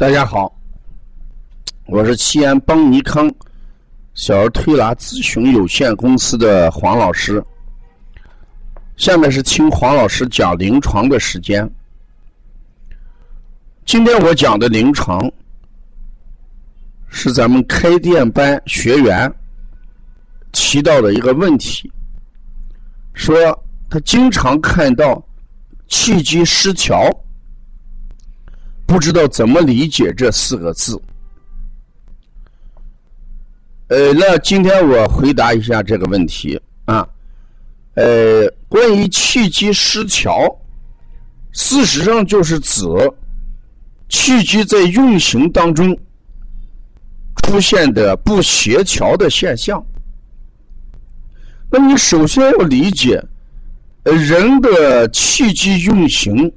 大家好，我是西安邦尼康小儿推拿咨询有限公司的黄老师。下面是听黄老师讲临床的时间。今天我讲的临床是咱们开店班学员提到的一个问题，说他经常看到气机失调。不知道怎么理解这四个字。呃，那今天我回答一下这个问题啊。呃，关于气机失调，事实上就是指气机在运行当中出现的不协调的现象。那你首先要理解，呃，人的气机运行。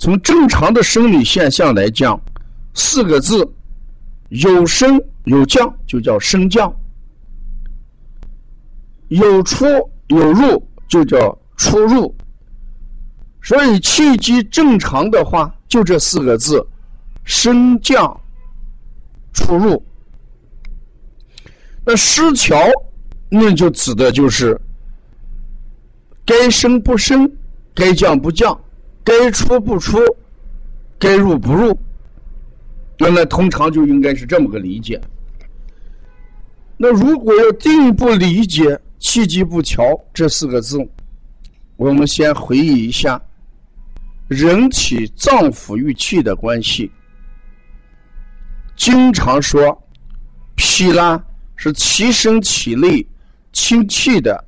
从正常的生理现象来讲，四个字：有升有降，就叫升降；有出有入，就叫出入。所以气机正常的话，就这四个字：升降出入。那失调，那就指的就是该升不升，该降不降。该出不出，该入不入，那那通常就应该是这么个理解。那如果要进一步理解“气机不调”这四个字，我们先回忆一下人体脏腑与气的关系。经常说脾呢是提升体内清气的，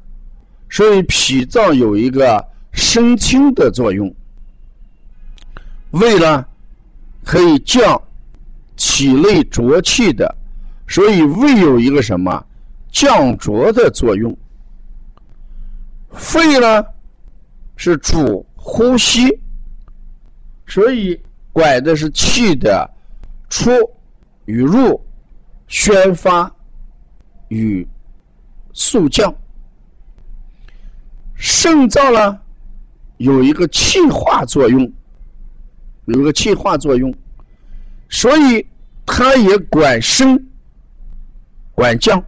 所以脾脏有一个生清的作用。胃呢，可以降体内浊气的，所以胃有一个什么降浊的作用。肺呢是主呼吸，所以管的是气的出与入、宣发与速降。肾脏呢有一个气化作用。有个气化作用，所以它也管升、管降，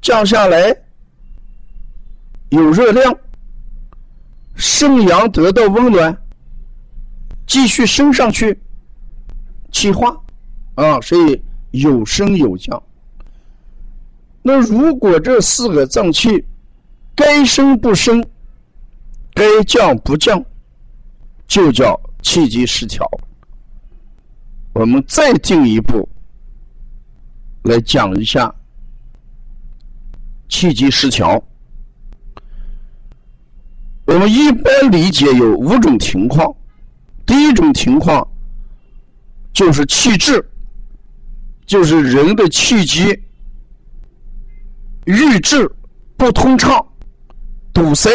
降下来有热量，肾阳得到温暖，继续升上去，气化啊，所以有升有降。那如果这四个脏器该升不升，该降不降，就叫。气机失调，我们再进一步来讲一下气机失调。我们一般理解有五种情况，第一种情况就是气滞，就是人的气机郁滞不通畅、堵塞，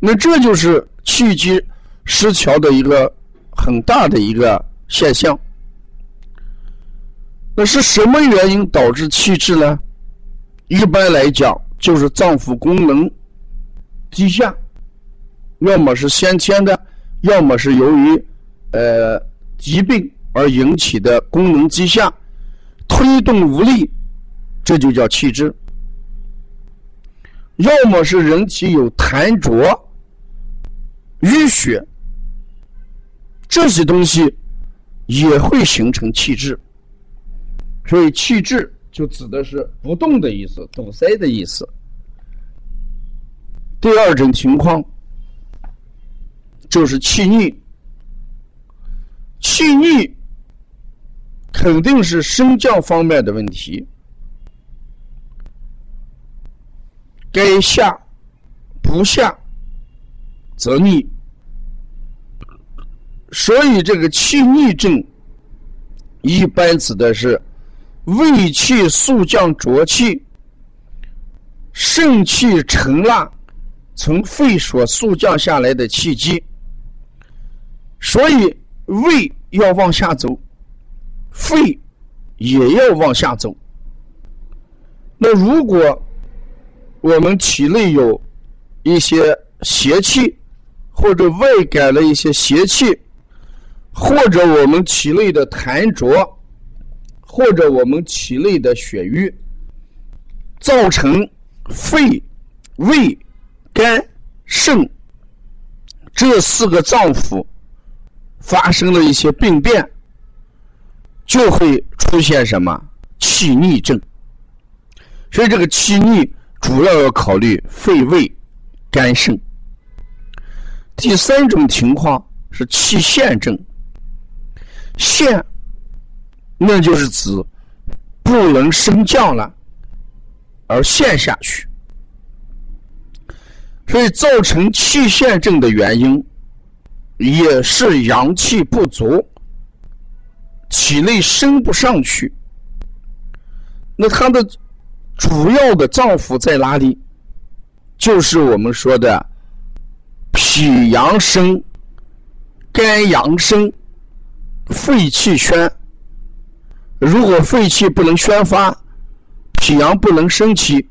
那这就是气机。失调的一个很大的一个现象，那是什么原因导致气滞呢？一般来讲，就是脏腑功能低下，要么是先天的，要么是由于呃疾病而引起的功能低下，推动无力，这就叫气滞；要么是人体有痰浊、淤血。这些东西也会形成气滞，所以气滞就指的是不动的意思，堵塞的意思。第二种情况就是气逆，气逆肯定是升降方面的问题，该下不下则逆。所以，这个气逆症一般指的是胃气速降浊气，肾气沉纳从肺所速降下来的气机。所以，胃要往下走，肺也要往下走。那如果我们体内有一些邪气，或者外感了一些邪气，或者我们体内的痰浊，或者我们体内的血瘀，造成肺、胃、肝、肾这四个脏腑发生了一些病变，就会出现什么气逆症。所以这个气逆主要要考虑肺、胃、肝、肾。第三种情况是气陷症，陷，那就是指不能升降了，而陷下去。所以造成气陷症的原因，也是阳气不足，体内升不上去。那它的主要的脏腑在哪里？就是我们说的。脾阳生，肝阳生，肺气宣。如果肺气不能宣发，脾阳不能升起，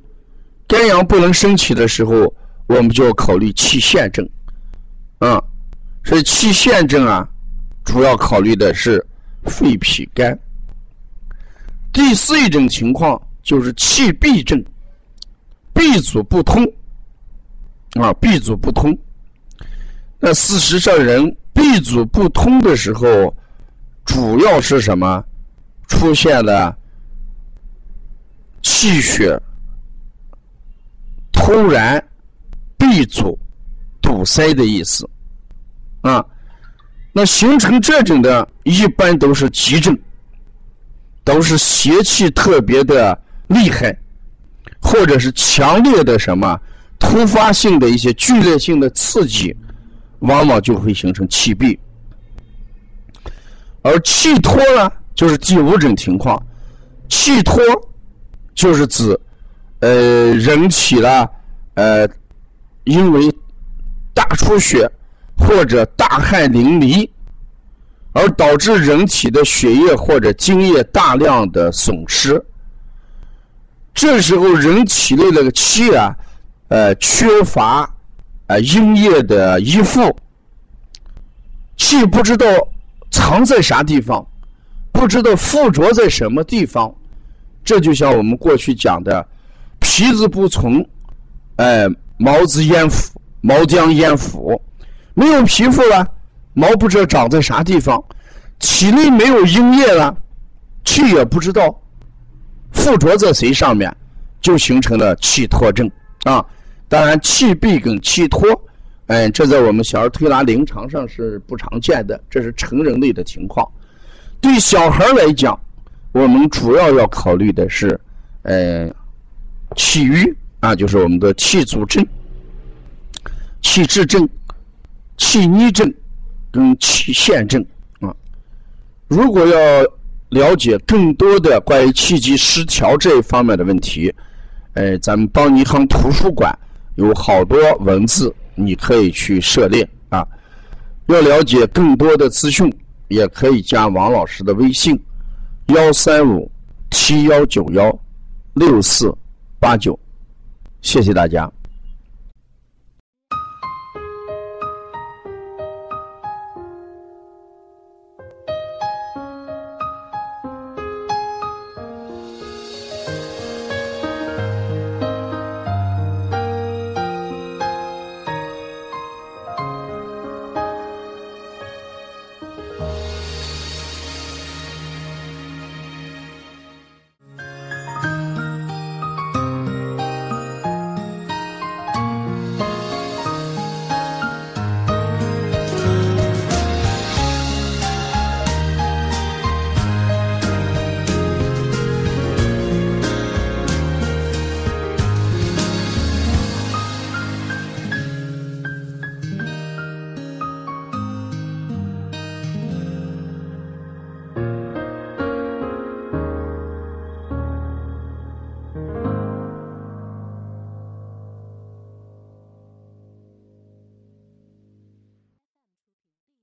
肝阳不能升起的时候，我们就要考虑气陷症。啊，所以气陷症啊，主要考虑的是肺、脾、肝。第四一种情况就是气闭症，闭阻不通。啊，闭阻不通。那事实上，人闭阻不通的时候，主要是什么？出现了气血突然闭阻、堵塞的意思啊。那形成这种的，一般都是急症，都是邪气特别的厉害，或者是强烈的什么突发性的一些剧烈性的刺激。往往就会形成气闭，而气脱呢，就是第五种情况。气脱就是指，呃，人体呢，呃，因为大出血或者大汗淋漓，而导致人体的血液或者精液大量的损失。这时候人体内那个气啊，呃，缺乏。呃，阴液的依附，气不知道藏在啥地方，不知道附着在什么地方，这就像我们过去讲的“皮子不从，哎，毛子焉腐，毛将焉腐”，没有皮肤了，毛不知道长在啥地方，体内没有阴液了，气也不知道附着在谁上面，就形成了气脱症啊。当然，气闭跟气脱，哎，这在我们小儿推拿临床上是不常见的，这是成人类的情况。对小孩来讲，我们主要要考虑的是，呃，气瘀啊，就是我们的气阻症、气滞症、气逆症跟气陷症啊。如果要了解更多的关于气机失调这一方面的问题，哎，咱们邦尼康图书馆。有好多文字，你可以去涉猎啊。要了解更多的资讯，也可以加王老师的微信：幺三五七幺九幺六四八九。谢谢大家。